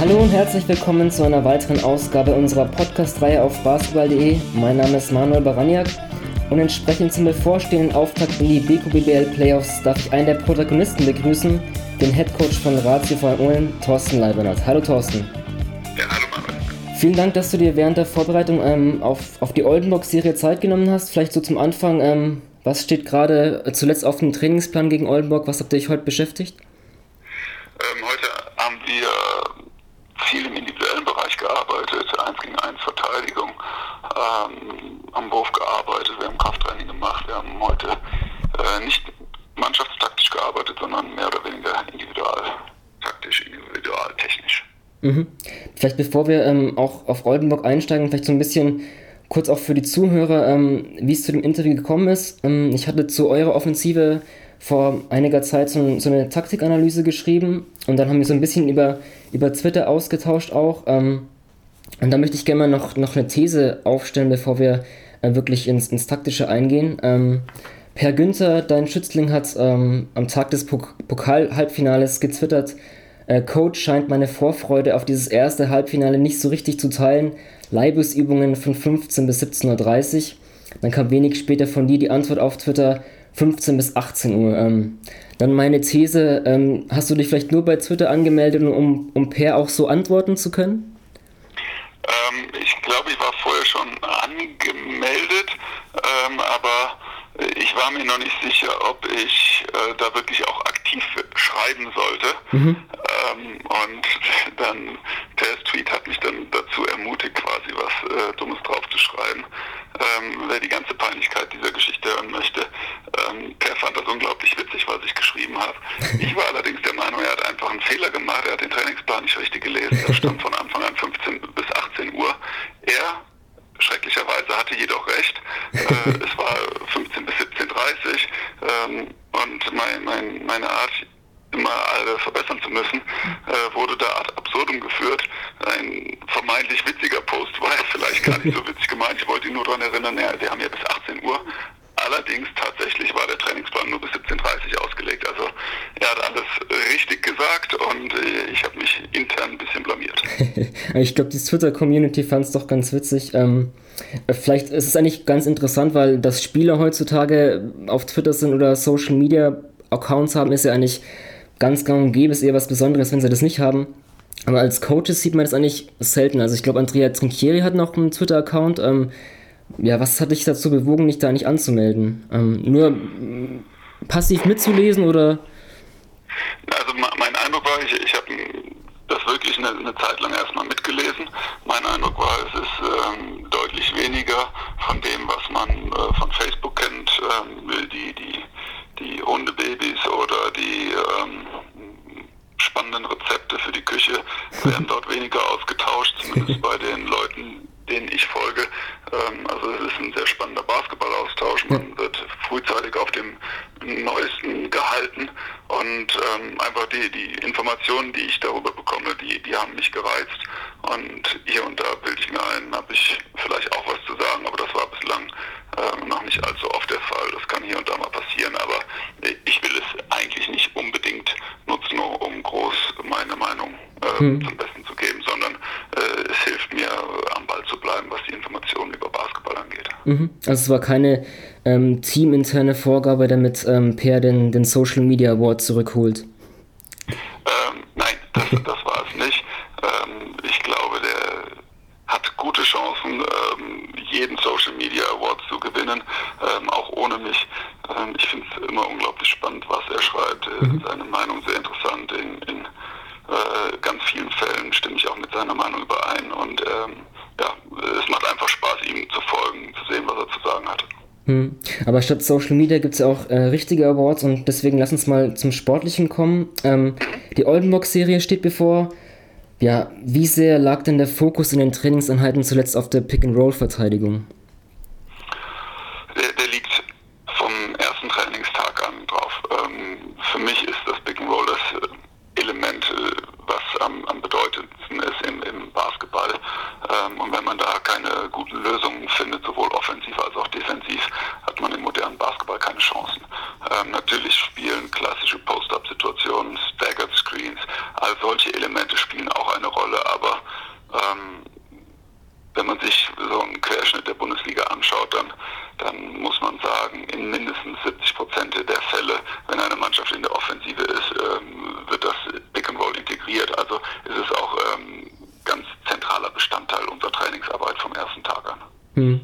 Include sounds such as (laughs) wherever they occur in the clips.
Hallo und herzlich willkommen zu einer weiteren Ausgabe unserer Podcast-Reihe auf basketball.de. Mein Name ist Manuel Baraniak und entsprechend zum bevorstehenden Auftakt in die BQBBL Playoffs darf ich einen der Protagonisten begrüßen, den Headcoach von Ratio von Ulm, Thorsten Leibernert. Hallo Thorsten. Ja, hallo Manuel. Vielen Dank, dass du dir während der Vorbereitung ähm, auf, auf die Oldenburg-Serie Zeit genommen hast. Vielleicht so zum Anfang, ähm, was steht gerade zuletzt auf dem Trainingsplan gegen Oldenburg? Was habt ihr euch heute beschäftigt? Ähm, viel im individuellen Bereich gearbeitet, eins gegen eins Verteidigung, ähm, am Wurf gearbeitet, wir haben Krafttraining gemacht, wir haben heute äh, nicht mannschaftstaktisch gearbeitet, sondern mehr oder weniger individual taktisch, individual technisch. Mhm. Vielleicht bevor wir ähm, auch auf Oldenburg einsteigen, vielleicht so ein bisschen kurz auch für die Zuhörer, ähm, wie es zu dem Interview gekommen ist. Ähm, ich hatte zu eurer Offensive vor einiger Zeit so, so, eine Taktikanalyse geschrieben und dann haben wir so ein bisschen über, über Twitter ausgetauscht auch. Ähm, und da möchte ich gerne mal noch, noch eine These aufstellen, bevor wir äh, wirklich ins, ins Taktische eingehen. Ähm, per Günther, dein Schützling, hat ähm, am Tag des Pok Pokal-Halbfinales getwittert, äh, Coach scheint meine Vorfreude auf dieses erste Halbfinale nicht so richtig zu teilen. Leibesübungen von 15 bis 17.30 Uhr. Dann kam wenig später von dir die Antwort auf Twitter, 15 bis 18 Uhr. Ähm, dann meine These, ähm, hast du dich vielleicht nur bei Twitter angemeldet, um, um per auch so antworten zu können? Ähm, ich glaube, ich war vorher schon angemeldet, ähm, aber ich war mir noch nicht sicher, ob ich äh, da wirklich auch aktiv schreiben sollte. Mhm. Ähm, und dann, Tess Tweet hat mich dann dazu ermutigt, quasi was äh, Dummes drauf zu schreiben. Ähm, wer die ganze Peinlichkeit dieser Geschichte hören möchte, ähm, Per fand das unglaublich witzig, was ich geschrieben habe. (laughs) Ich war allerdings der Meinung, er hat einfach einen Fehler gemacht, er hat den Trainingsplan nicht richtig gelesen. (laughs) Da stand von Anfang an 15 bis 18 Uhr. Er schrecklicherweise hatte jedoch recht. Äh, es war 15 17.30 ähm, und mein, mein, meine Art, immer alle verbessern zu müssen, äh, wurde da ad absurdum geführt. Ein vermeintlich witziger Post (laughs) war vielleicht gar nicht so witzig gemeint. Ich wollte ihn nur daran erinnern, ja, wir haben ja bis 18 Uhr. Allerdings tatsächlich war der Trainingsplan nur bis 17.30 Uhr ausgelegt. Also er hat alles richtig gesagt und äh, ich habe mich intern ein bisschen blamiert. (laughs) ich glaube, die Twitter-Community fand es doch ganz witzig. Ähm, vielleicht ist es eigentlich ganz interessant, weil dass Spieler heutzutage auf Twitter sind oder Social Media Accounts haben, ist ja eigentlich ganz gang und gäbe, ist eher was Besonderes, wenn sie das nicht haben. Aber als Coaches sieht man das eigentlich selten. Also ich glaube, Andrea Trinchieri hat noch einen Twitter-Account. Ähm, ja, was hat dich dazu bewogen, mich da nicht anzumelden? Ähm, nur passiv mitzulesen oder? Also mein Eindruck war, ich, ich habe das wirklich eine, eine, Zeit lang erstmal mitgelesen. Mein Eindruck war, es ist ähm, deutlich weniger von dem, was man äh, von Facebook kennt, ähm, die, die, die Hundebabys oder die ähm, spannenden Rezepte für die Küche (laughs) werden dort weniger ausgetauscht, zumindest bei den Leuten, denen ich folge. Ähm, also es ist ein sehr spannender Basketballaustausch. Man wird frühzeitig auf dem Neuesten gehalten und ähm, einfach die, die Informationen, die ich darüber bekomme, die, die haben mich gereizt. Und hier und da bilde ich mir ein, habe ich vielleicht auch was zu sagen, aber das war bislang ähm, noch nicht allzu oft der Fall. Das kann hier und da mal passieren, aber ich will es eigentlich nicht unbedingt nutzen, um groß meine Meinung äh, hm. zum Besten zu geben, sondern äh, es hilft mir, am Ball zu bleiben, was die Informationen über Basketball angeht. Mhm. Also es war keine ähm, teaminterne Vorgabe, damit ähm, Per den, den Social Media Award zurückholt. Ähm, nein, das, (laughs) das war es nicht. Ähm, ich glaube, der hat gute Chancen, ähm, jeden Social Media Award zu gewinnen, ähm, auch ohne mich. ich finde es immer unglaublich spannend, was er schreibt. Mhm. Seine Meinung sehr interessant. In, in äh, ganz vielen Fällen stimme ich auch mit seiner Meinung überein und ja, es macht einfach Spaß, ihm zu folgen, zu sehen, was er zu sagen hat. Hm. Aber statt Social Media gibt es ja auch äh, richtige Awards und deswegen lass uns mal zum Sportlichen kommen. Ähm, die Oldenburg-Serie steht bevor. Ja, wie sehr lag denn der Fokus in den Trainingseinheiten zuletzt auf der Pick-and-Roll-Verteidigung? Der, der, liegt vom ersten Trainingstag an drauf. Ähm, für mich ist das Pick-and-Roll das äh, Element, äh, was am, am bedeutendsten ist im, im Basketball. Ähm, und wenn man da keine guten Lösungen findet, sowohl offensiv als auch defensiv, hat man im modernen Basketball keine Chancen. Ähm, natürlich spielen klassische Post-Up-Situationen, Staggered Screens, all solche Elemente spielen auch eine Rolle, man sagen, in mindestens 70 Prozent der Fälle, wenn eine Mannschaft in der Offensive ist, ähm, wird das Pick and Roll integriert. Also ist es auch ähm, ganz zentraler Bestandteil unserer Trainingsarbeit vom ersten Tag an. Hm.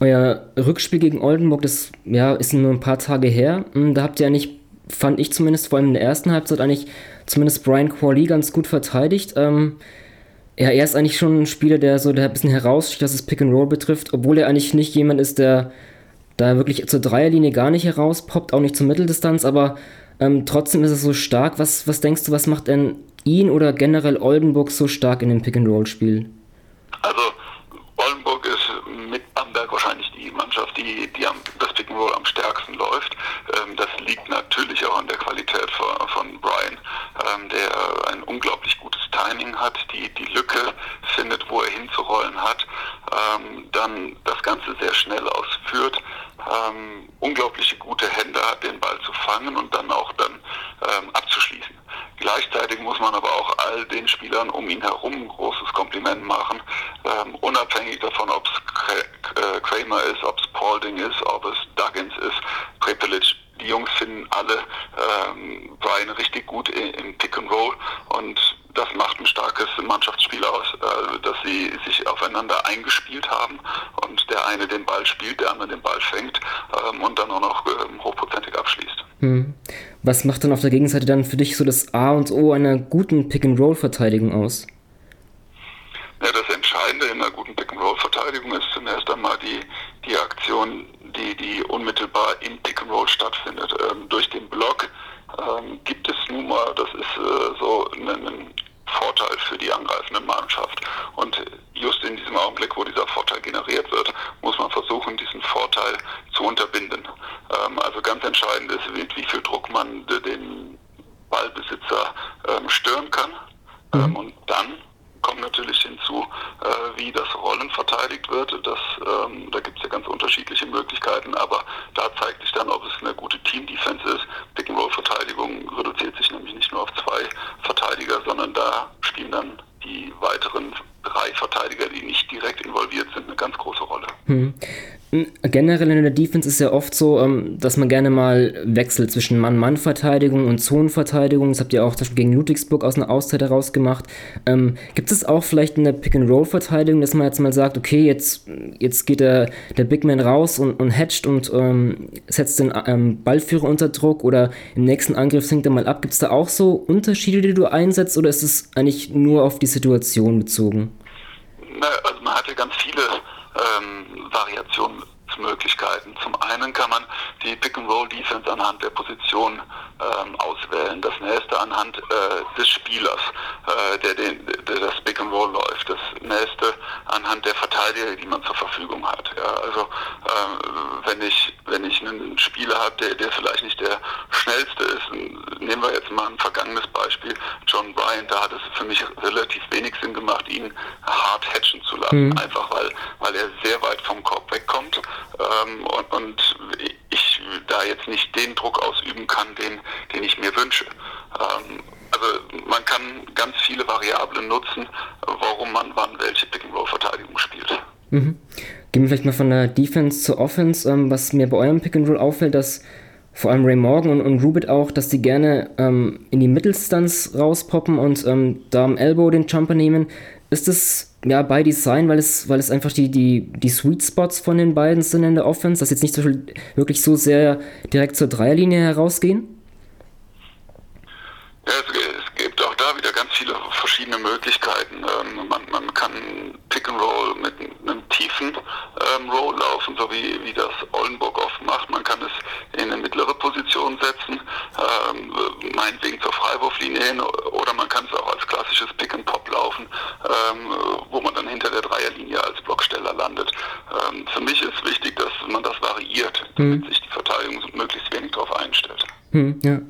Euer Rückspiel gegen Oldenburg, das ja, ist nur ein paar Tage her. Hm, da habt ihr nicht, fand ich zumindest, vor allem in der ersten Halbzeit eigentlich zumindest Brian Qualley ganz gut verteidigt. Ähm, ja, er ist eigentlich schon ein Spieler, der so der ein bisschen heraussticht, was das Pick and Roll betrifft, obwohl er eigentlich nicht jemand ist, der da wirklich zur Dreierlinie gar nicht herauspoppt, auch nicht zur Mitteldistanz, aber ähm, trotzdem ist er so stark. Was, was denkst du, was macht denn ihn oder generell Oldenburg so stark in dem Pick and Roll Spiel? Also Oldenburg ist mit Bamberg wahrscheinlich die Mannschaft, die, die am, das Pick and Roll am stärksten läuft. Ähm, das liegt natürlich auch an der Qualität von, von Brian, ähm, der ein unglaublich gutes Timing hat, die, die Lücke findet, wo er hinzurollen hat, ähm, dann das Ganze sehr schnell ausführt, ähm, unglaubliche gute Hände hat, den Ball zu fangen und dann auch dann ähm, abzuschließen. Gleichzeitig muss man aber auch all den Spielern um ihn herum ein großes Kompliment machen, ähm, unabhängig davon, ob es äh, Kramer ist, ob es Paulding ist, ob es Duggins ist, Prepelic. Die Jungs finden alle ähm, Brian richtig gut im Pick and Roll und das macht ein starkes Mannschaftsspiel aus, äh, dass sie sich aufeinander eingespielt haben und der eine den Ball spielt, der andere den Ball fängt ähm, und dann auch noch ähm, hochprozentig abschließt. Hm. Was macht dann auf der Gegenseite dann für dich so das A und O einer guten Pick-and-Roll-Verteidigung aus? Ja, das Entscheidende in einer guten Pick-and-Roll-Verteidigung ist zunächst einmal die, die Aktion, die, die unmittelbar im Pick-and-Roll stattfindet. Ähm, durch den Block ähm, gibt es nun mal, das ist äh, so ein, ein Vorteil für die angreifende Mannschaft. Und just in diesem Augenblick, wo dieser Vorteil generiert wird, muss man versuchen, diesen Vorteil zu unterbinden. Ähm, also ganz entscheidend ist, mit wie viel Druck man den Ballbesitzer ähm, stören kann. Mhm. Ähm, und dann kommt natürlich hinzu, äh, wie das Rollen verteidigt wird. Das, ähm, da gibt es ja ganz unterschiedliche Möglichkeiten, aber da zeigt sich dann, ob es eine gute Team-Defense ist. Pick-and-Roll-Verteidigung reduziert sich nämlich nicht nur auf zwei Verteidiger, sondern da spielen dann die weiteren drei Verteidiger, die nicht direkt involviert sind, eine ganz große Rolle. Hm. Generell in der Defense ist ja oft so, ähm, dass man gerne mal wechselt zwischen Mann-Mann-Verteidigung und Zonenverteidigung. Das habt ihr auch zum Beispiel gegen Ludwigsburg aus einer Auszeit heraus gemacht. Ähm, gibt es auch vielleicht in der Pick-and-Roll-Verteidigung, dass man jetzt mal sagt, okay, jetzt, jetzt geht der, der Big Man raus und, und hatcht und ähm, setzt den ähm, Ballführer unter Druck oder im nächsten Angriff sinkt er mal ab. Gibt es da auch so Unterschiede, die du einsetzt oder ist es eigentlich nur auf die Situation bezogen? Na, also man hatte ganz viele ähm, Variationsmöglichkeiten. Zum einen kann man die Pick-and-Roll-Defense anhand der Position ähm, auswählen, das nächste anhand äh, des Spielers, äh, der, den, der das Pick-and-Roll läuft, das nächste anhand der Verteidiger, die man zur Verfügung hat. Ja, also äh, wenn ich wenn ich einen Spieler habe, der, der vielleicht nicht der schnellste ist, nehmen wir jetzt mal ein vergangenes Beispiel, John Bryant, da hat es für mich relativ wenig Sinn gemacht, ihn hart hatchen zu lassen, mhm. einfach weil, weil er sehr weit vom Korb wegkommt ähm, und, und ich da jetzt nicht den Druck ausüben kann, den, den ich mir wünsche. Ähm, also man kann ganz viele Variablen nutzen, warum man wann welche Pick-and-Roll-Verteidigung spielt. Mhm. Gehen wir vielleicht mal von der Defense zur Offense. Ähm, was mir bei eurem Pick-and-Roll auffällt, dass vor allem Ray Morgan und, und Rubit auch, dass die gerne ähm, in die Mittelstanz rauspoppen und ähm, da am Elbow den Jumper nehmen. Ist das ja bei Design, weil es, weil es einfach die, die, die Sweet Spots von den beiden sind in der Offense, dass jetzt nicht so wirklich so sehr direkt zur Dreierlinie herausgehen? Ja, es, es gibt auch da wieder ganz viele verschiedene Möglichkeiten. Ähm, man, man kann Pick and Roll mit einem tiefen ähm, Roll laufen, so wie, wie das Oldenburg oft macht. Man kann es in eine mittlere Position setzen, ähm, meinetwegen zur Freiwurflinie hin, oder man kann es auch als klassisches Pick and Pop laufen, ähm, wo man dann hinter der Dreierlinie als Blocksteller landet. Ähm, für mich ist wichtig, dass man das variiert, damit hm. sich die Verteidigung möglichst wenig darauf einstellt. Hm, ja.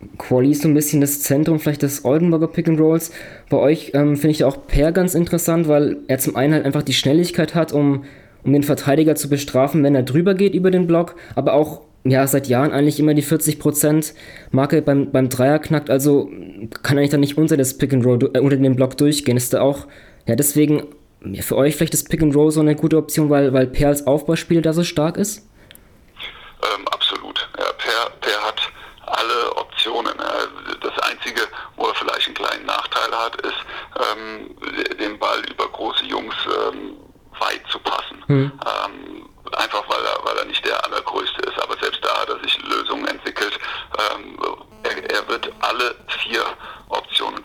Ähm Quali ist so ein bisschen das Zentrum vielleicht des Oldenburger Pick and Rolls. Bei euch ähm, finde ich auch Per ganz interessant, weil er zum einen halt einfach die Schnelligkeit hat, um, um den Verteidiger zu bestrafen, wenn er drüber geht über den Block, aber auch ja, seit Jahren eigentlich immer die 40% Marke beim, beim Dreier knackt, also kann eigentlich dann nicht unter das Pick and Roll, äh, unter den Block durchgehen. Ist da auch, ja, deswegen ja, für euch vielleicht das Pick and Roll so eine gute Option, weil, weil Per als Aufbauspieler da so stark ist? Einzige, wo er vielleicht einen Nachteil hat, ist, ähm, den Ball über große Jungs ähm, weit zu passen. Mhm. Ähm, einfach weil er, weil er nicht der allergrößte ist. Aber selbst da hat er sich Lösungen entwickelt. Ähm, er, er wird alle vier Optionen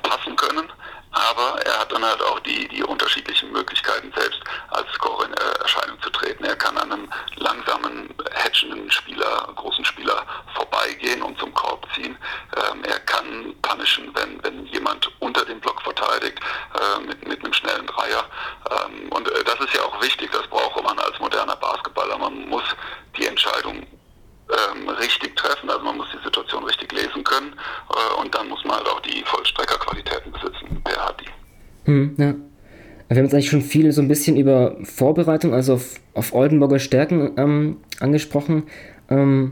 aber er hat dann halt auch die, die unterschiedlichen Möglichkeiten, selbst als Scorer in Erscheinung zu treten. Er kann an einem langsamen, hatchenden Spieler, großen Spieler vorbeigehen und zum Korb ziehen. Ähm, er kann punishen, wenn, wenn jemand unter dem Block verteidigt, äh, mit, mit einem schnellen Dreier. Ähm, und äh, das ist ja auch wichtig, das braucht man als moderner Basketballer. Man muss die Entscheidung ähm, richtig treffen, also man muss die Situation richtig lesen können äh, und dann muss man halt auch die Vollstreckerqualitäten besitzen. Wer hat die? Hm, ja. Wir haben jetzt eigentlich schon viel so ein bisschen über Vorbereitung, also auf, auf Oldenburger Stärken ähm, angesprochen. Ähm,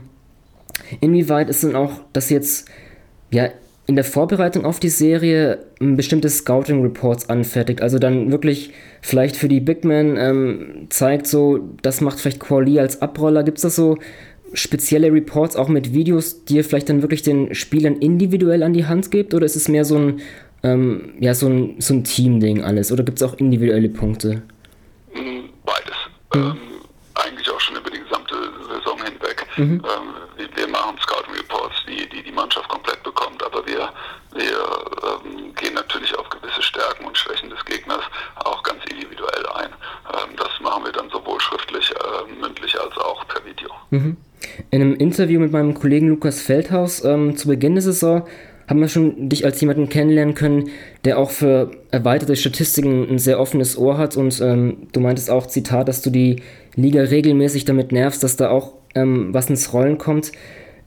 inwieweit ist denn auch das jetzt ja in der Vorbereitung auf die Serie ein bestimmtes Scouting Reports anfertigt, also dann wirklich vielleicht für die Big Men ähm, zeigt so, das macht vielleicht Quali als Abroller. Gibt es das so spezielle Reports auch mit Videos, die ihr vielleicht dann wirklich den Spielern individuell an die Hand gebt? Oder ist es mehr so ein, ähm, ja, so ein, so ein Team-Ding alles? Oder gibt es auch individuelle Punkte? Hm, beides. Mhm. Ähm, eigentlich auch schon über die gesamte Saison hinweg. Mhm. Ähm, wir machen Scouting-Reports, die, die die Mannschaft komplett bekommt, aber wir, wir ähm, gehen natürlich auf gewisse Stärken und Schwächen des Gegners auch ganz individuell ein. Ähm, das machen wir dann sowohl schriftlich, äh, mündlich als auch per Video. Mhm. In einem Interview mit meinem Kollegen Lukas Feldhaus ähm, zu Beginn der Saison haben wir schon dich als jemanden kennenlernen können, der auch für erweiterte Statistiken ein sehr offenes Ohr hat und ähm, du meintest auch, Zitat, dass du die Liga regelmäßig damit nervst, dass da auch ähm, was ins Rollen kommt.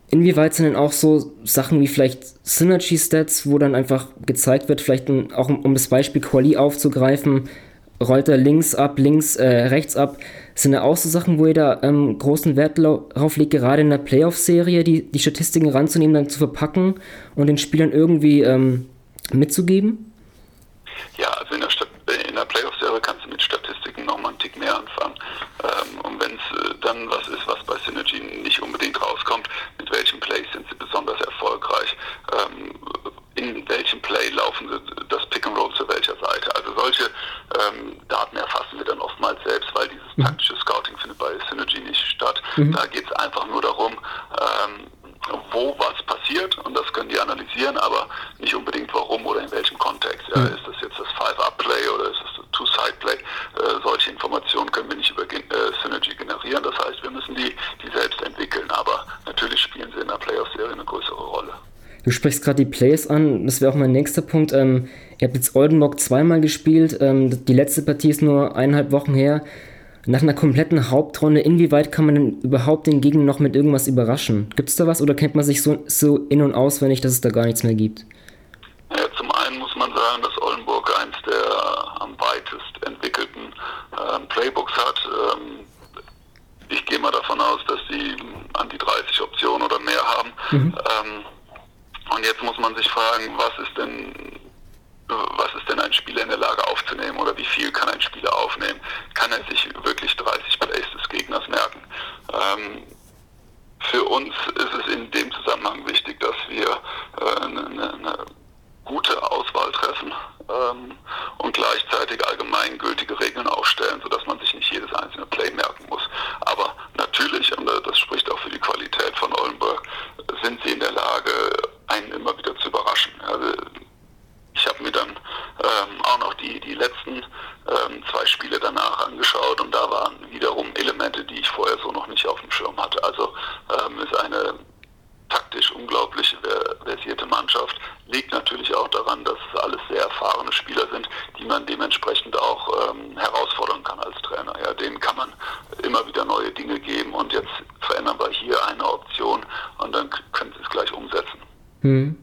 Inwieweit sind denn auch so Sachen wie vielleicht Synergy-Stats, wo dann einfach gezeigt wird, vielleicht ein, auch um, um das Beispiel Quali aufzugreifen, rollt er links ab, links, äh, rechts ab. Sind da auch so Sachen, wo ihr da ähm, großen Wert darauf legt, gerade in der Playoff-Serie, die, die Statistiken ranzunehmen, dann zu verpacken und den Spielern irgendwie ähm, mitzugeben? Ja, also in der, der Playoff-Serie kannst du mit Statistiken nochmal einen Tick mehr anfangen. Ähm, und wenn es äh, dann was ist, was bei Synergy nicht unbedingt rauskommt, mit welchen Plays sind sie besonders erfolgreich, ähm, in welchem Play laufen sie das Pick and Roll zu welcher Seite. Also solche ähm, Daten erfassen wir dann oftmals selbst, weil dieses mhm. Scouting findet bei Synergy nicht statt. Mhm. Da geht es einfach nur darum, ähm, wo was passiert und das können die analysieren, aber nicht unbedingt warum oder in welchem Kontext. Ja, mhm. ist das jetzt das Five-Up-Play oder ist das Two-Side-Play? Äh, solche Informationen können wir nicht über äh, Synergy generieren. Das heißt, wir müssen die, die selbst entwickeln, aber natürlich spielen sie in der Playoff-Serie eine größere Rolle. Du sprichst gerade die Plays an, das wäre auch mein nächster Punkt. Ähm, ihr habt jetzt Oldenburg zweimal gespielt, ähm, die letzte Partie ist nur eineinhalb Wochen her. Nach einer kompletten Hauptrunde, inwieweit kann man denn überhaupt den Gegner noch mit irgendwas überraschen? Gibt es da was oder kennt man sich so, so in- und auswendig, dass es da gar nichts mehr gibt? Ja, zum einen muss man sagen, dass Oldenburg eins der am weitest entwickelten äh, Playbooks hat. Ähm, ich gehe mal davon aus, dass sie an die 30 Optionen oder mehr haben. Mhm. Ähm, und jetzt muss man sich fragen, was ist denn was ist denn ein Spieler in der Lage aufzunehmen oder wie viel kann ein Spieler aufnehmen? Kann er sich wirklich 30 Plays des Gegners merken? Ähm, für uns ist es in dem Zusammenhang wichtig, dass wir äh, eine, eine, gute Auswahl treffen ähm, und gleichzeitig allgemeingültige Regeln aufstellen, sodass man sich nicht jedes einzelne Play merken muss. Aber natürlich, und das spricht auch für die Qualität von Oldenburg, sind sie in der Lage, einen immer wieder zu überraschen. Also ich habe mir dann ähm, auch noch die, die letzten ähm, zwei Spiele danach angeschaut und da waren wiederum Elemente, die ich vorher so noch nicht auf dem Schirm hatte. Also ähm, ist eine taktisch unglaublich versierte Mannschaft. Liegt natürlich auch daran, dass es alles sehr erfahrene Spieler sind, die man dementsprechend auch ähm, herausfordern kann als Trainer. Ja, denen kann man immer wieder neue Dinge geben und jetzt verändern wir hier eine Option und dann können sie es gleich umsetzen. Hm.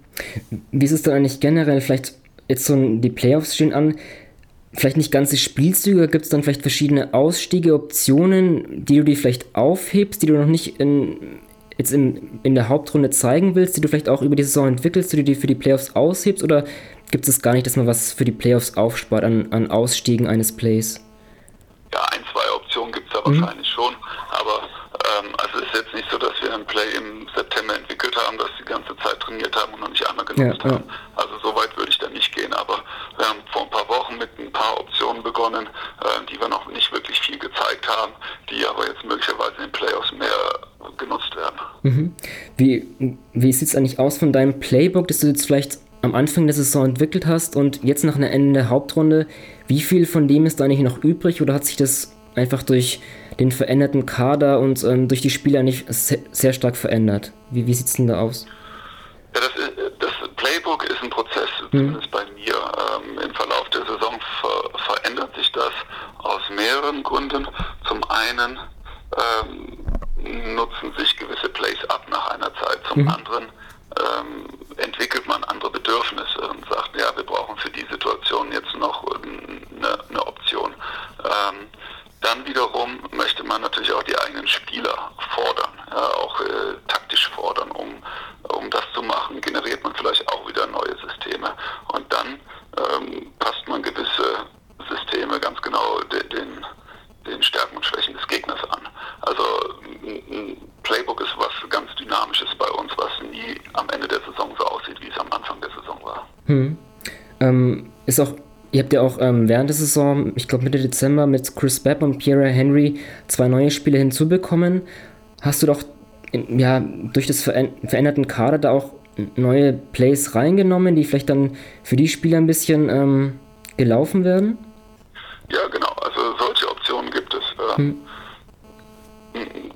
Wie ist es dann eigentlich generell? Vielleicht jetzt so die Playoffs stehen an. Vielleicht nicht ganze Spielzüge, gibt es dann vielleicht verschiedene Ausstiege, Optionen, die du dir vielleicht aufhebst, die du noch nicht in, jetzt in, in der Hauptrunde zeigen willst, die du vielleicht auch über die Saison entwickelst, die du dir für die Playoffs aushebst? Oder gibt es gar nicht, dass man was für die Playoffs aufspart an, an Ausstiegen eines Plays? Ja, ein, zwei Optionen gibt es da mhm. wahrscheinlich schon, aber ähm, also es ist jetzt nicht so, dass wir ein Play im September entwickelt haben, das die ganze Zeit trainiert haben und noch nicht einmal genutzt ja, haben. Saison begonnen, ähm, die wir noch nicht wirklich viel gezeigt haben, die aber jetzt möglicherweise in den Playoffs mehr genutzt werden. Mhm. Wie, wie sieht es eigentlich aus von deinem Playbook, das du jetzt vielleicht am Anfang der Saison entwickelt hast und jetzt nach einer Ende der Hauptrunde, wie viel von dem ist da eigentlich noch übrig oder hat sich das einfach durch den veränderten Kader und ähm, durch die Spieler nicht sehr, sehr stark verändert? Wie, wie sieht es denn da aus? Ja, das, ist, das Playbook ist ein Prozess, mhm. zumindest mehreren Gründen. Zum einen ähm, nutzen sich gewisse Plays ab nach einer Zeit, zum mhm. anderen ähm, entwickelt man andere Bedürfnisse und sagt, ja, wir brauchen für die Situation jetzt noch eine, eine Option. Ähm, dann wiederum möchte man natürlich auch die eigenen Spieler fordern, ja, auch äh, taktisch fordern. Um, um das zu machen, generiert man vielleicht auch wieder neue Systeme. Und dann ähm, passt man gewisse Systeme ganz genau den, den, den Stärken und Schwächen des Gegners an. Also ein Playbook ist was ganz Dynamisches bei uns, was nie am Ende der Saison so aussieht, wie es am Anfang der Saison war. Hm. Ähm, ist auch Ihr habt ja auch ähm, während der Saison, ich glaube Mitte Dezember, mit Chris Bepp und Pierre Henry zwei neue Spieler hinzubekommen. Hast du doch in, ja, durch das veränderten Kader da auch neue Plays reingenommen, die vielleicht dann für die Spieler ein bisschen ähm, gelaufen werden? Ja, genau. Also solche Optionen gibt es. Ähm, hm.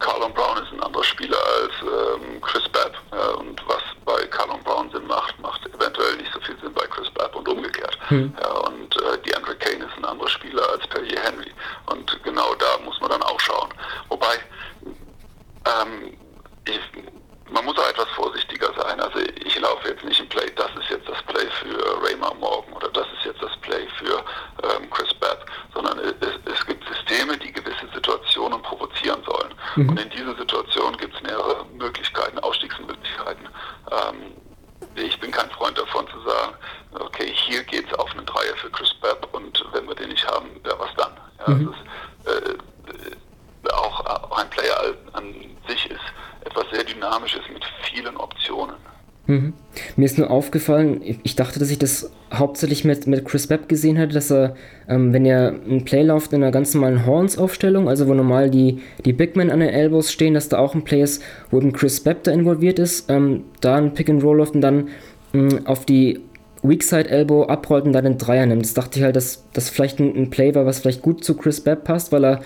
Carlon Brown ist ein anderer Spieler als ähm, Chris Bepp. Äh, und was bei Carlon Brown Sinn macht, macht eventuell nicht so viel Sinn bei Chris Bepp und umgekehrt. Hm. Und äh, die Andre Kane ist ein anderer Spieler als Perrier Henry. Und genau da muss man dann auch schauen. Wobei, ähm, ich, man muss auch etwas vorsichtiger sein. Also ich laufe jetzt nicht im Play, das ist jetzt das Play für Raymar Morgan oder das ist jetzt das Play für ähm, Chris Bepp, sondern es, es, gibt Systeme, die gewisse Situationen provozieren sollen. Mhm. Und in dieser Situation gibt es mehrere Möglichkeiten, Ausstiegsmöglichkeiten. Ähm, ich bin kein Freund davon zu sagen, okay, hier geht es auf einen Dreier für Chris Bepp und wenn wir den nicht haben, wer was dann? Ja, mhm. ist, äh, auch, auch ein Player an sich ist etwas sehr Dynamisches mit vielen Optionen. Mhm. Mir ist nur aufgefallen, ich dachte, dass ich das hauptsächlich mit, mit Chris Bepp gesehen hatte, dass er, ähm, wenn er ein Play läuft in einer ganz normalen Horns-Aufstellung, also wo normal die, die Big Men an den Elbows stehen, dass da auch ein Play ist, wo eben Chris Bepp da involviert ist, ähm, da ein Pick and Roll läuft und dann mh, mm, auf die Weakside Elbow abrollt und dann den Dreier nimmt. Das dachte ich halt, dass das vielleicht ein, ein Play war, was vielleicht gut zu Chris Bepp passt, weil er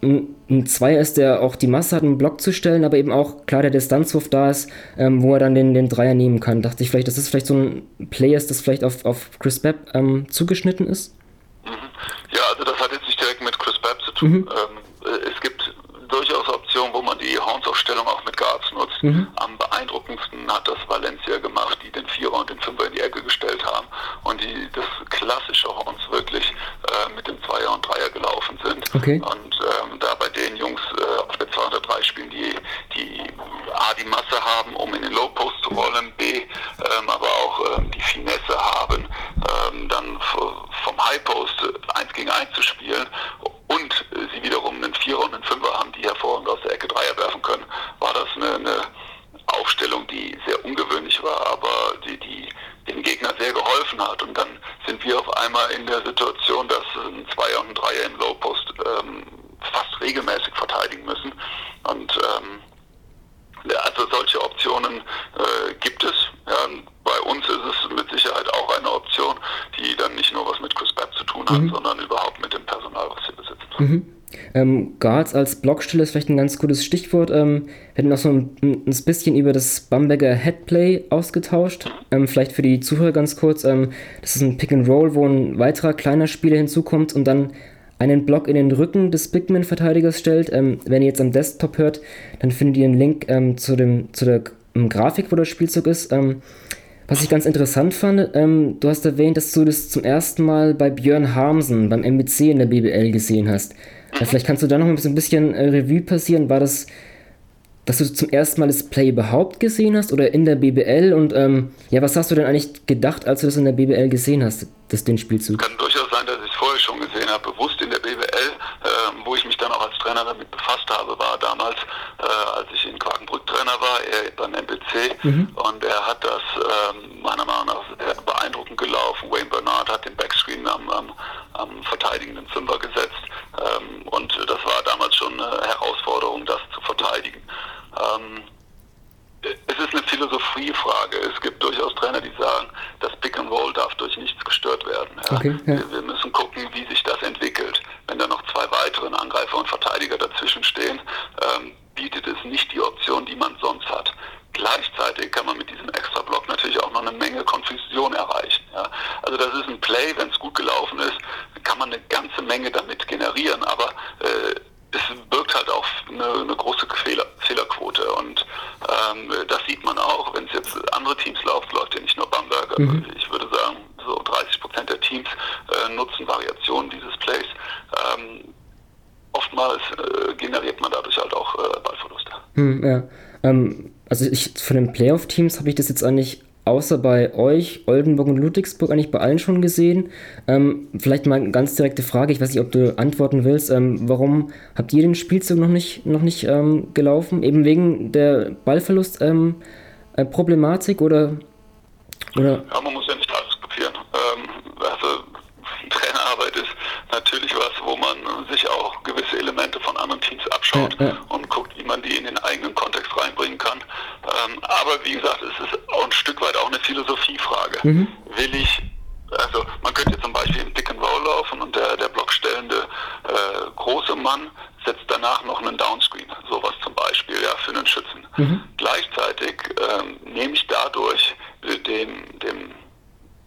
ein Zweier ist, der auch die Masse hat, einen Block zu stellen, aber eben auch klar der Distanzwurf da ist, ähm, wo er dann den, den Dreier nehmen kann. Dachte ich vielleicht, dass das vielleicht so ein Play ist, das vielleicht auf, auf Chris Bepp ähm, zugeschnitten ist? Mhm. Ja, also das hat jetzt nicht direkt mit Chris Bepp zu tun. Mhm. Ähm, äh, es gibt durchaus Optionen, wo man die Horns-Aufstellung auch mit Guards nutzt. Mhm. Am beeindruckendsten hat das Valencia gemacht, die den Vierer und den Fünfer in die Ecke gestellt haben und die das klassische Horns wirklich äh, mit dem Zweier und Dreier gelaufen sind. Okay. Und ähm, da bei den Jungs äh, auf der 203 spielen, die, die A, die Masse haben, um in den Low Post zu rollen, B, ähm, aber auch ähm, die Finesse haben, ähm, dann vom High Post 1 gegen 1 zu spielen und äh, sie wiederum einen Vierer und einen Fünfer haben, die hervorragend aus der Ecke Dreier werfen können, war das eine, eine Aufstellung, die sehr ungewöhnlich war, aber die, die dem Gegner sehr geholfen hat. Und dann sind wir auf einmal in der Situation, dass ein Zweier und ein Dreier im Low Post ähm, fast regelmäßig verteidigen müssen. Und ähm, also solche Optionen äh, gibt es. Ja, bei uns ist es mit Sicherheit auch eine Option, die dann nicht nur was mit Chris Bepp zu tun hat, mhm. sondern überhaupt mit dem Personal, was wir besitzen. Mhm. Ähm, Guards als Blockstelle ist vielleicht ein ganz gutes Stichwort. Ähm, wir hätten noch so ein, ein bisschen über das Bamberger Headplay ausgetauscht. Ähm, vielleicht für die Zuhörer ganz kurz. Ähm, das ist ein Pick and Roll, wo ein weiterer kleiner Spieler hinzukommt und dann einen Block in den Rücken des Bigman-Verteidigers stellt. Ähm, wenn ihr jetzt am Desktop hört, dann findet ihr einen Link ähm, zu, dem, zu der Grafik, wo das Spielzug ist. Was ich ganz interessant fand, ähm, du hast erwähnt, dass du das zum ersten Mal bei Björn Harmsen beim MBC in der BBL gesehen hast. Mhm. Vielleicht kannst du da noch ein bisschen äh, Revue passieren. War das, dass du zum ersten Mal das Play überhaupt gesehen hast oder in der BBL? Und ähm, ja, was hast du denn eigentlich gedacht, als du das in der BBL gesehen hast, das, den Spielzug? Kann durchaus dass ich es vorher schon gesehen habe, bewusst in der BBL, äh, wo ich mich dann auch als Trainer damit befasst habe, war damals, äh, als ich in Quakenbrück Trainer war, er beim MBC. Mhm. Und er hat das ähm, meiner Meinung nach sehr beeindruckend gelaufen. Wayne Bernard hat den Backscreen am, am, am verteidigenden Fünfer gesetzt. Ähm, und das war damals schon eine Herausforderung, das zu verteidigen. Ähm, es ist eine Philosophiefrage. Es gibt durchaus Trainer, die sagen, das Pick and Roll darf durch nichts gestört werden. Ja. Okay, ja. Wir müssen gucken, wie sich das entwickelt. Wenn da noch zwei weitere Angreifer und Verteidiger dazwischen stehen, ähm, bietet es nicht die Option, die man sonst hat. Gleichzeitig kann man mit diesem Extra-Block natürlich auch noch eine Menge Konfusion erreichen. Ja. Also das ist ein Play, wenn es gut gelaufen ist, kann man eine ganze Menge damit generieren, aber äh, es birgt halt auch eine, eine große Fehler, Fehlerquote und ähm, das sieht man auch, wenn es jetzt andere Teams läuft, läuft ja nicht nur Bamberg. Also mhm. Ich würde sagen, so 30 Prozent der Teams äh, nutzen Variationen dieses Plays. Ähm, oftmals äh, generiert man dadurch halt auch äh, Ballverluste. Hm, ja. Ähm, also ich, von den Playoff-Teams habe ich das jetzt eigentlich außer bei euch, Oldenburg und Ludwigsburg, eigentlich bei allen schon gesehen. Ähm, vielleicht mal eine ganz direkte Frage, ich weiß nicht, ob du antworten willst. Ähm, warum habt ihr den Spielzug noch nicht, noch nicht ähm, gelaufen? Eben wegen der Ballverlust-Problematik ähm, äh, oder, oder? Ja, man muss ja nicht alles kopieren. Ähm, also (laughs) Trainerarbeit ist natürlich was, wo man sich auch gewisse Elemente von anderen Teams abschaut ja, ja. und guckt, wie man die in den eigenen. Ähm, aber wie gesagt, es ist auch ein Stück weit auch eine Philosophiefrage. Mhm. Will ich, also man könnte zum Beispiel im Pick and Roll laufen und der, der blockstellende äh, große Mann setzt danach noch einen Downscreen, sowas zum Beispiel, ja, für einen Schützen. Mhm. Gleichzeitig ähm, nehme ich dadurch dem, dem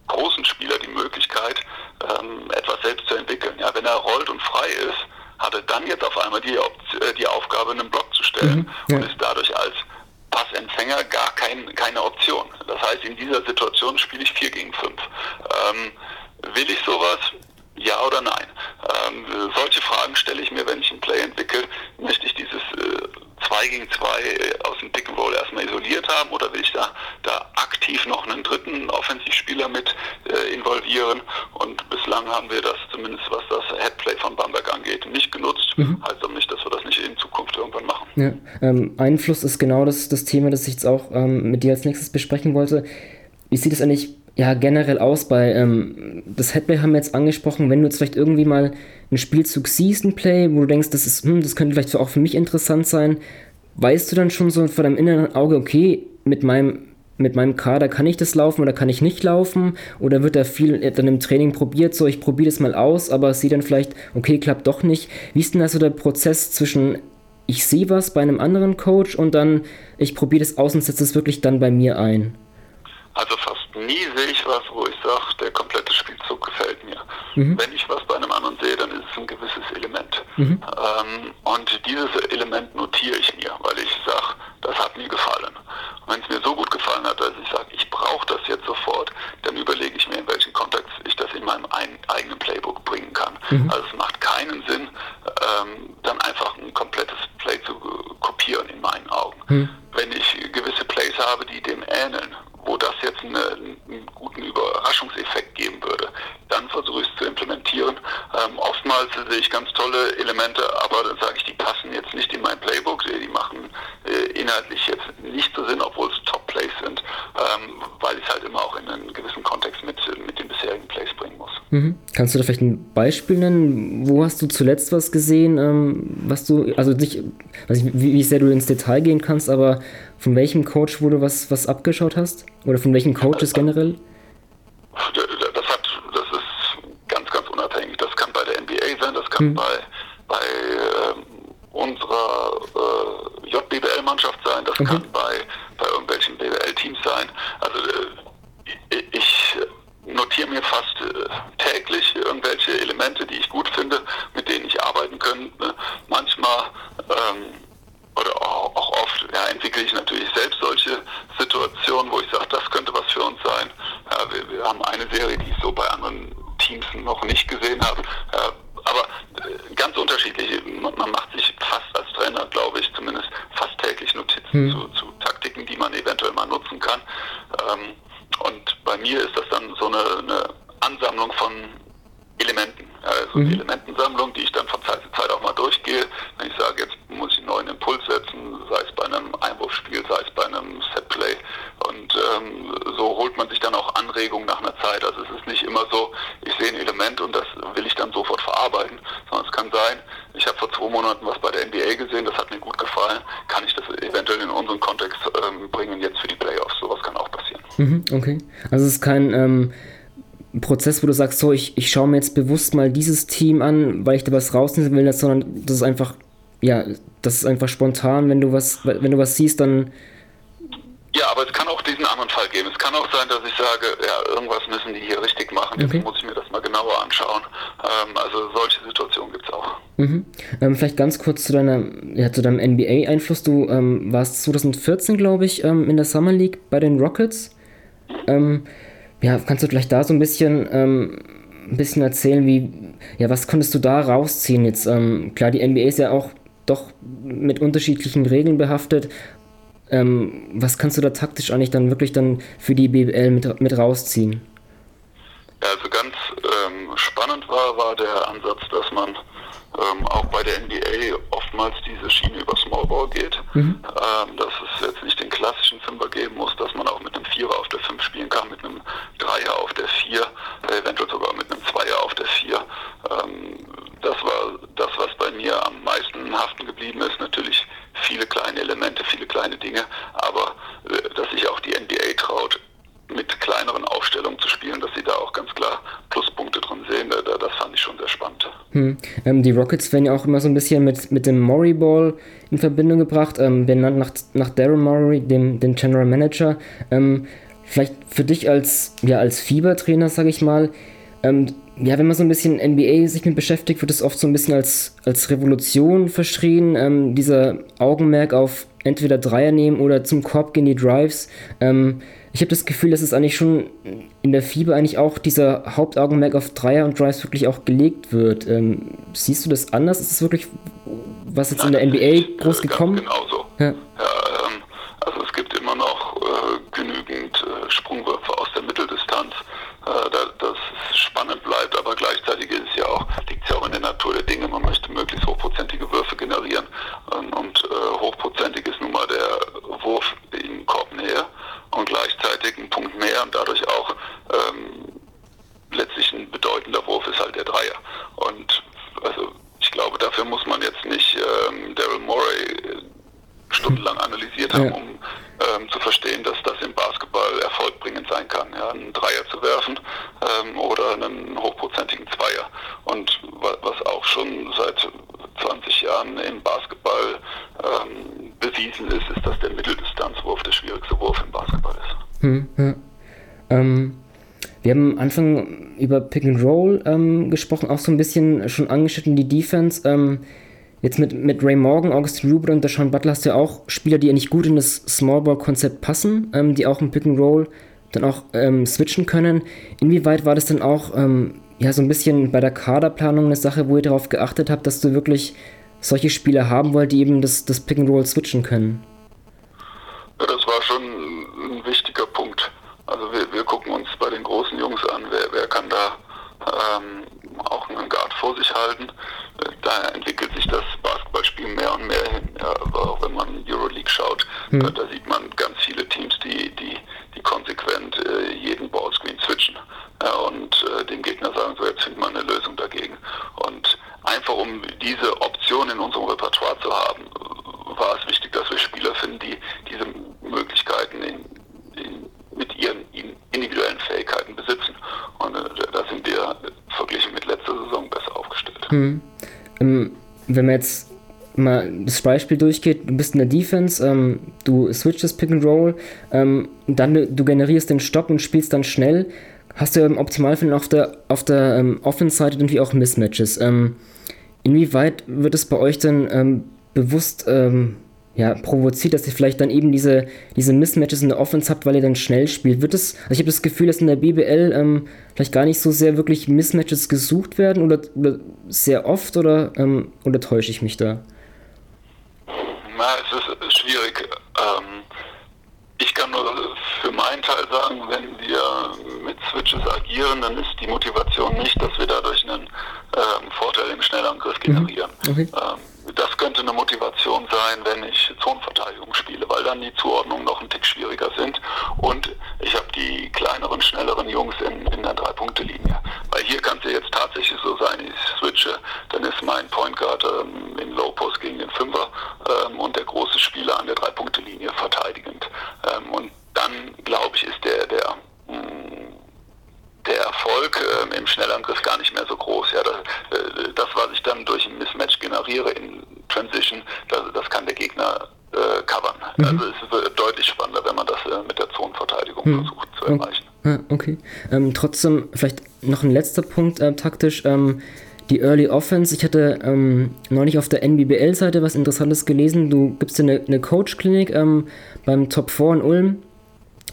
großen Spieler die Möglichkeit, ähm, etwas selbst zu entwickeln. Ja, wenn er rollt und frei ist, hat er dann jetzt auf einmal die, äh, die Aufgabe, einen Block zu stellen mhm, ja. und ist dadurch als Passempfänger gar kein, keine Option. Das heißt, in dieser Situation spiele ich 4 gegen 5. Ähm, will ich sowas? Ja oder nein? Ähm, solche Fragen stelle ich mir, wenn ich ein Play entwickle. Möchte ich dieses äh, 2 gegen 2 äh, aus dem Pick and Roll erstmal isoliert haben oder will ich da, da aktiv noch einen dritten Offensivspieler mit äh, involvieren? Und bislang haben wir das zumindest, was das Headplay von Bamberg angeht, nicht genutzt. Mhm. Heißt aber nicht, dass wir das nicht in Zukunft irgendwann machen. Ja, ähm, Einfluss ist genau das, das Thema, das ich jetzt auch ähm, mit dir als nächstes besprechen wollte. Wie sieht es eigentlich ja, generell aus bei, ähm, das Headplay haben wir jetzt angesprochen, wenn du jetzt vielleicht irgendwie mal einen Spielzug siehst, ein Play, wo du denkst, das ist, hm, das könnte vielleicht auch für mich interessant sein, weißt du dann schon so vor deinem inneren Auge, okay, mit meinem, mit meinem Kader kann ich das laufen oder kann ich nicht laufen? Oder wird da viel dann im Training probiert, so ich probiere das mal aus, aber sieht dann vielleicht, okay, klappt doch nicht. Wie ist denn da so der Prozess zwischen ich sehe was bei einem anderen Coach und dann ich probiere das aus und setze es wirklich dann bei mir ein? Also fast nie sehe ich was, wo ich sage, der komplette Spielzug gefällt mir. Mhm. Wenn ich was bei einem anderen sehe, dann ist es ein gewisses. Mhm. Ähm, und dieses Element notiere ich mir, weil ich sage, das hat mir gefallen. Und wenn es mir so gut gefallen hat, dass ich sage, ich brauche das jetzt sofort, dann überlege ich mir, in welchen Kontext ich das in meinem ein, eigenen Playbook bringen kann. Mhm. Also es macht keinen Sinn, ähm, dann einfach ein komplettes Play zu kopieren in meinen Augen. Mhm. Wenn ich gewisse Plays habe, die dem ähneln, wo das jetzt eine, einen guten Überraschungseffekt geben würde, dann versuche ich es zu implementieren. Ähm, oftmals sehe ich ganz tolle Elemente, aber dann sage ich, die passen jetzt nicht in mein Playbook, die machen äh, inhaltlich jetzt nicht so Sinn, obwohl es Top-Plays sind, ähm, weil ich es halt immer auch in einen gewissen Kontext mit, mit den bisherigen Plays bringen muss. Mhm. Kannst du da vielleicht ein Beispiel nennen? Wo hast du zuletzt was gesehen, ähm, was du, also nicht, weiß nicht, wie, wie sehr du ins Detail gehen kannst, aber von welchem Coach, wo du was, was abgeschaut hast? Oder von welchen Coaches generell? Das hat, das ist ganz, ganz unabhängig. Das kann bei der NBA sein, das kann hm. bei, bei äh, unserer äh, JBL-Mannschaft sein, das okay. kann bei, bei irgendwelchen BWL-Teams sein. Also äh, ich notiere mir fast äh, täglich irgendwelche Elemente, die ich gut finde, mit denen ich arbeiten könnte. Manchmal ähm, oder auch, ja, entwickle ich natürlich selbst solche Situationen, wo ich sage, das könnte was für uns sein. Ja, wir, wir, haben eine Serie, die ich so bei anderen Teams noch nicht gesehen habe. Ja, aber äh, ganz unterschiedlich. Man, man, macht sich fast als Trainer, glaube ich, zumindest fast täglich Notizen hm. zu, zu, Taktiken, die man eventuell mal nutzen kann. Ähm, und bei mir ist das dann so eine, eine Ansammlung von Elementen. Also mhm. die Elementensammlung, die ich dann von Zeit zu Zeit auch mal durchgehe. Wenn ich sage, jetzt muss ich einen neuen Impuls setzen, sei es bei einem Einwurfspiel, sei es bei einem Setplay. Und ähm, so holt man sich dann auch Anregungen nach einer Zeit. Also es ist nicht immer so, ich sehe ein Element und das will ich dann sofort verarbeiten, sondern es kann sein, ich habe vor zwei Monaten was bei der NBA gesehen, das hat mir gut gefallen, kann ich das eventuell in anderen Kontext ähm, bringen, jetzt für die Playoffs. Sowas kann auch passieren. Mhm, okay. Also es ist kein ähm, Prozess, wo du sagst, so, ich, ich schaue mir jetzt bewusst mal dieses Team an, weil ich da was rausnehmen will, sondern das ist einfach, ja, das ist einfach spontan, wenn du was, wenn du was siehst, dann ja, aber es kann auch diesen anderen Fall geben. Es kann auch sein, dass ich sage, ja, irgendwas müssen die hier richtig machen. Jetzt okay. muss ich mir das mal genauer anschauen. Ähm, also solche Situationen gibt es auch. Mhm. Ähm, vielleicht ganz kurz zu, deiner, ja, zu deinem NBA-Einfluss. Du ähm, warst 2014, glaube ich, ähm, in der Summer League bei den Rockets. Ähm, ja, kannst du vielleicht da so ein bisschen, ähm, ein bisschen erzählen, wie, ja, was konntest du da rausziehen jetzt? klar, die NBA ist ja auch doch mit unterschiedlichen Regeln behaftet. Ähm, was kannst du da taktisch eigentlich dann wirklich dann für die BBL mit, mit rausziehen? Ja, also ganz ähm, spannend war, war der Ansatz, dass man ähm, auch bei der NBA oftmals diese Schiene über Smallball geht. Mhm. Ähm, dass es jetzt nicht den klassischen Fünfer geben muss, dass man auch mit Vierer auf der Fünf spielen kann, mit einem Dreier auf der Vier, äh, eventuell sogar mit einem Zweier auf der Vier. Ähm, das war das, was bei mir am meisten haften geblieben ist. Natürlich viele kleine Elemente, viele kleine Dinge, aber äh, dass sich auch die NBA traut, mit kleineren Aufstellungen zu spielen, dass sie da auch ganz klar Pluspunkte drin sehen, da, das fand ich schon sehr spannend. Hm. Ähm, die Rockets werden ja auch immer so ein bisschen mit, mit dem Murray Ball in Verbindung gebracht, ähm, benannt nach, nach Daryl Murray, dem, dem General Manager. Ähm, vielleicht für dich als, ja, als Fiebertrainer, sage ich mal, ähm, ja, wenn man so ein bisschen NBA sich mit beschäftigt, wird es oft so ein bisschen als, als Revolution verschrien. Ähm, dieser Augenmerk auf entweder Dreier nehmen oder zum Korb gehen die Drives. Ähm, ich habe das Gefühl, dass es eigentlich schon in der Fieber eigentlich auch dieser Hauptaugenmerk auf Dreier und Drives wirklich auch gelegt wird. Ähm, siehst du das anders? Ist es wirklich was jetzt Nein, in der NBA groß gekommen? Genauso. Ja. ja ähm, also es gibt immer noch äh, genügend äh, Sprungwürfe aus der Mitteldistanz. Äh, da, das spannend bleibt, aber gleichzeitig ist es ja auch, liegt es ja auch in der Natur der Dinge, man möchte möglichst hochprozentige Würfe generieren. Ähm, und äh, hochprozentig ist nun mal der Wurf in Korbnähe und gleichzeitig ein Punkt mehr und dadurch auch ähm, letztlich ein bedeutender Wurf ist halt der Dreier. Und also ich glaube, dafür muss man jetzt nicht ähm, Daryl Morey äh, stundenlang analysiert haben, um ähm, zu verstehen, dass das im Basketball erfolgbringend sein kann, ja, einen Dreier zu werfen ähm, oder einen hochprozentigen Zweier. Und was auch schon seit 20 Jahren im Basketball ähm, bewiesen ist, ist, dass der Mitteldistanzwurf der schwierigste Wurf im Basketball ist. Hm, ja. ähm, wir haben am Anfang über Pick and Roll ähm, gesprochen, auch so ein bisschen schon angeschnitten die Defense. Ähm, Jetzt mit, mit Ray Morgan, Augustin Rubin und Sean Butler hast du ja auch Spieler, die eigentlich gut in das Smallball-Konzept passen, ähm, die auch im Pick and Roll dann auch ähm, switchen können. Inwieweit war das dann auch ähm, ja so ein bisschen bei der Kaderplanung eine Sache, wo ihr darauf geachtet habt, dass du wirklich solche Spieler haben wollt, die eben das, das Pick and Roll switchen können? Ja, das war schon ein wichtiger Punkt. Also wir, wir gucken uns bei den großen Jungs an, wer, wer kann da ähm, auch einen Guard Äh, da entwickelt sich das Basketballspiel mehr und mehr hin. Ja, auch wenn man Euroleague schaut, mhm. da sieht man ganz viele Teams, die, die, die konsequent äh, jeden Ballscreen switchen ja, und äh, dem Gegner sagen, so jetzt findet man eine Lösung dagegen. Und einfach um diese Option in unserem Repertoire zu haben, war es wichtig, dass wir Spieler finden, die diese Möglichkeiten in, in, mit ihren individuellen Fähigkeiten besitzen. Und äh, da sind wir verglichen mit letzter Saison besser aufgestellt. Hm. Ähm, wenn man jetzt mal das Beispiel durchgeht, du bist in der Defense, ähm, du switchst Pick and Roll, ähm, dann du generierst den Stopp und spielst dann schnell, hast du im Optimalfall auf der, auf der ähm, Offense-Seite irgendwie auch Mismatches. Ähm, inwieweit wird es bei euch denn ähm, bewusst ähm, ja, provoziert, dass ihr vielleicht dann eben diese, diese Mismatches in der Offense habt, weil ihr dann schnell spielt. Wird es, also ich habe das Gefühl, dass in der BBL ähm, vielleicht gar nicht so sehr wirklich Mismatches gesucht werden oder, oder sehr oft oder, ähm, oder täusche ich mich da? Na, es ist schwierig. Ähm, ich kann nur für meinen Teil sagen, wenn wir mit Switches agieren, dann ist die Motivation nicht, dass wir dadurch einen ähm, Vorteil im Schnellangriff mhm. generieren. Okay. Das könnte eine Motivation sein, wenn ich Zonenverteidigung spiele, weil dann die Zuordnungen noch ein Tick schwieriger sind. Und ich habe die kleineren, schnelleren Jungs in, in der Drei-Punkte-Linie. Weil hier kann es ja jetzt tatsächlich so sein, ich switche, dann ist mein Point Guard ähm, in Low Post gegen den Fünfer ähm, und der große Spieler an der Drei-Punkte-Linie verteidigend. Ähm, und dann, glaube ich, ist der, der mm, der Erfolg äh, im Schnellangriff gar nicht mehr so groß. Ja, das, äh, das, was ich dann durch ein Mismatch generiere in Transition, das, das kann der Gegner äh, covern. Mhm. Also es wird deutlich spannender, wenn man das äh, mit der Zonenverteidigung mhm. versucht zu erreichen. Okay. okay. Ähm, trotzdem, vielleicht noch ein letzter Punkt äh, taktisch. Ähm, die Early Offense, ich hatte ähm, neulich auf der NBBL-Seite was Interessantes gelesen. Du gibst dir eine, eine Coach-Klinik ähm, beim Top 4 in Ulm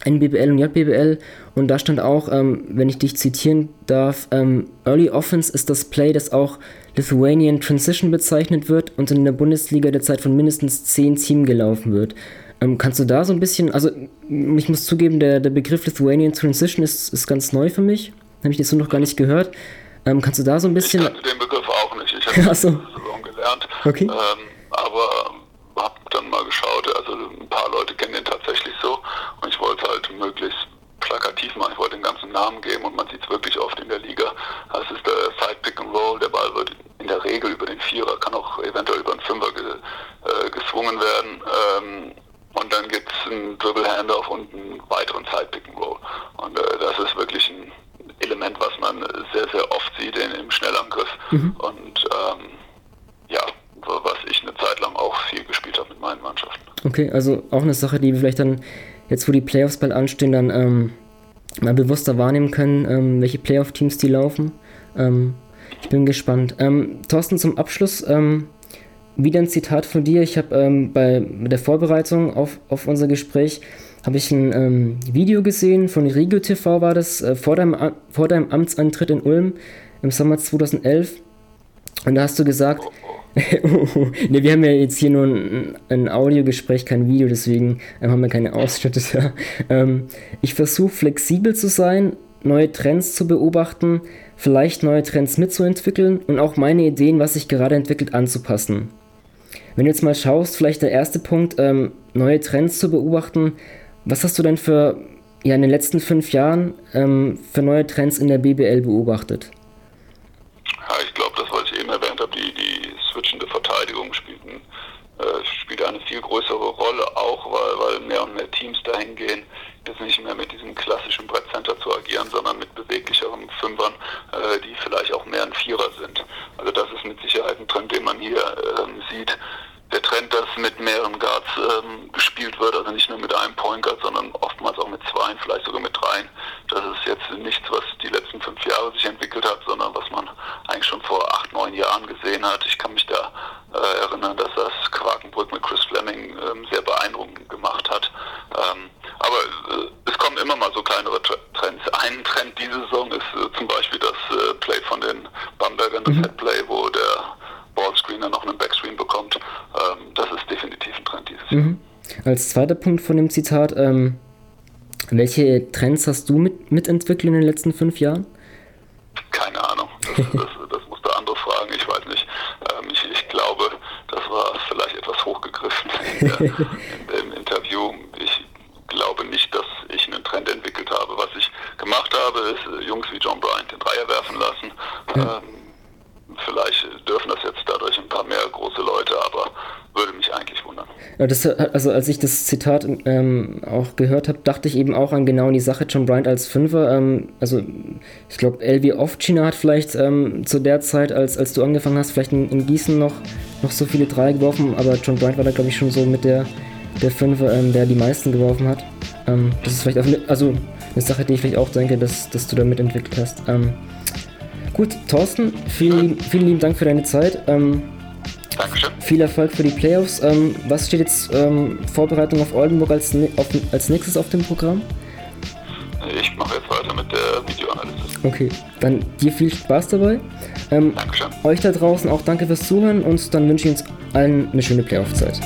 NBBL und JBBL und da stand auch, ähm, wenn ich dich zitieren darf, ähm, Early Offense ist das Play, das auch Lithuanian Transition bezeichnet wird und in der Bundesliga derzeit von mindestens 10 Teams gelaufen wird. Ähm, kannst du da so ein bisschen, also ich muss zugeben, der, der Begriff Lithuanian Transition ist, ist ganz neu für mich, habe ich das so noch gar nicht gehört. Ähm, kannst du da so ein bisschen... Ich kannte den Begriff auch nicht, ich (laughs) habe so. gelernt, okay. Ähm, aber habe dann mal geschaut, also ein paar Leute kennen den tatsächlich so und ich wollte halt möglichst plakativ machen. Ich wollte den ganzen Namen geben und man sieht es wirklich oft in der Liga. Das ist der Side Pick and Roll. Der Ball wird in der Regel über den Vierer, kann auch eventuell über den Fünfer ge, äh, geswungen werden. Ähm, und dann gibt es einen Dribble Handoff und einen weiteren Side Pick and Roll. Und äh, das ist wirklich ein Element, was man sehr, sehr oft sieht in, im Schnellangriff. Mhm. Und ähm, ja, was ich eine Zeit lang auch viel gespielt habe mit meinen Mannschaften. Okay, also auch eine Sache, die vielleicht dann jetzt wo die Playoffs bald anstehen, dann ähm, mal bewusster wahrnehmen können, ähm, welche Playoff-Teams die laufen. Ähm, ich bin gespannt. Ähm, Thorsten, zum Abschluss ähm, wieder ein Zitat von dir. Ich habe ähm, bei der Vorbereitung auf, auf unser Gespräch habe ich ein Video gesehen von Regio TV war das, äh, vor, deinem, vor deinem Amtsantritt in Ulm im Sommer 2011. Und da hast du gesagt, ne, wir haben ja jetzt hier nur ein, ein Audiogespräch, kein Video, deswegen ähm, haben wir keine Ausschnitte. (laughs) ähm, ich versuche flexibel zu sein, neue Trends zu beobachten, vielleicht neue Trends mitzuentwickeln und auch meine Ideen, was sich gerade entwickelt, anzupassen. Wenn du jetzt mal schaust, vielleicht der erste Punkt, ähm, neue Trends zu beobachten, was hast du denn für ja, in den letzten fünf Jahren ähm, für neue Trends in der BBL beobachtet? Ja, ich glaube, das, was ich eben erwähnt habe, die, die switchende Verteidigung spielt, ein, äh, spielt eine viel größere Rolle, auch weil, weil mehr und mehr Teams dahin gehen, jetzt nicht mehr mit diesem klassischen Brettcenter zu agieren, sondern mit beweglicheren Fünfern, äh, die vielleicht auch mehr ein Vierer sind. Also das ist mit Sicherheit ein Trend, den man hier ähm, sieht. Der Trend, dass mit mehreren Guards ähm, gespielt wird, also nicht nur mit einem Point Guard, sondern oftmals auch mit zwei, vielleicht sogar mit dreien. Das ist jetzt nichts, was die letzten fünf Jahre sich entwickelt hat, sondern was man eigentlich schon vor acht, neun Jahren gesehen hat. Ich kann mich da äh, erinnern, dass das Quakenbrück mit Chris Fleming ähm, sehr beeindruckend gemacht hat. Ähm, aber äh, es kommen immer mal so kleinere Trends. Ein Trend diese Saison ist äh, zum Beispiel das äh, Play von den Bambergern, das mhm. Headplay, wo der Ballscreener noch einen Backscreen bekommt. Ähm, das ist definitiv ein Trend dieses mhm. Jahr. Als zweiter Punkt von dem Zitat, ähm, welche Trends hast du mit, mitentwickelt in den letzten fünf Jahren? Keine Ahnung. Das, das, (laughs) das musst du andere fragen. Ich weiß nicht. Ähm, ich, ich, glaube, das war vielleicht etwas hochgegriffen in der, in, (laughs) im Interview. Ich glaube nicht, dass ich einen Trend entwickelt habe. Was ich gemacht habe, ist Jungs wie John Bryant den Dreier werfen lassen. Ja. Ähm, vielleicht dürfen das jetzt dadurch ein paar mehr große Leute, aber würde mich eigentlich wundern. Ja, das, also als ich das Zitat ähm, auch gehört habe, dachte ich eben auch an genau die Sache John Bryant als Fünfer. Ähm, also ich glaube, Elvi Ovcina hat vielleicht ähm, zu der Zeit, als, als du angefangen hast, vielleicht in, in Gießen noch, noch so viele Dreier geworfen, aber John Bryant war da glaube ich schon so mit der, der Fünfer, ähm, der die meisten geworfen hat. Ähm, das ist vielleicht auch eine, also eine Sache, die ich vielleicht auch denke, dass, dass du da mitentwickelt hast. Ähm, Gut, Thorsten, vielen, vielen lieben Dank für deine Zeit. Dankeschön. Viel Erfolg für die Playoffs. Ähm, was steht jetzt ähm, Vorbereitung auf Oldenburg als, auf, als nächstes auf dem Programm? Ich mache jetzt weiter mit der Videoanalyse. Okay, dann dir viel Spaß dabei. Ähm, Dankeschön. Euch da draußen auch danke fürs Zuhören und dann wünsche ich uns allen eine schöne Playoff-Zeit.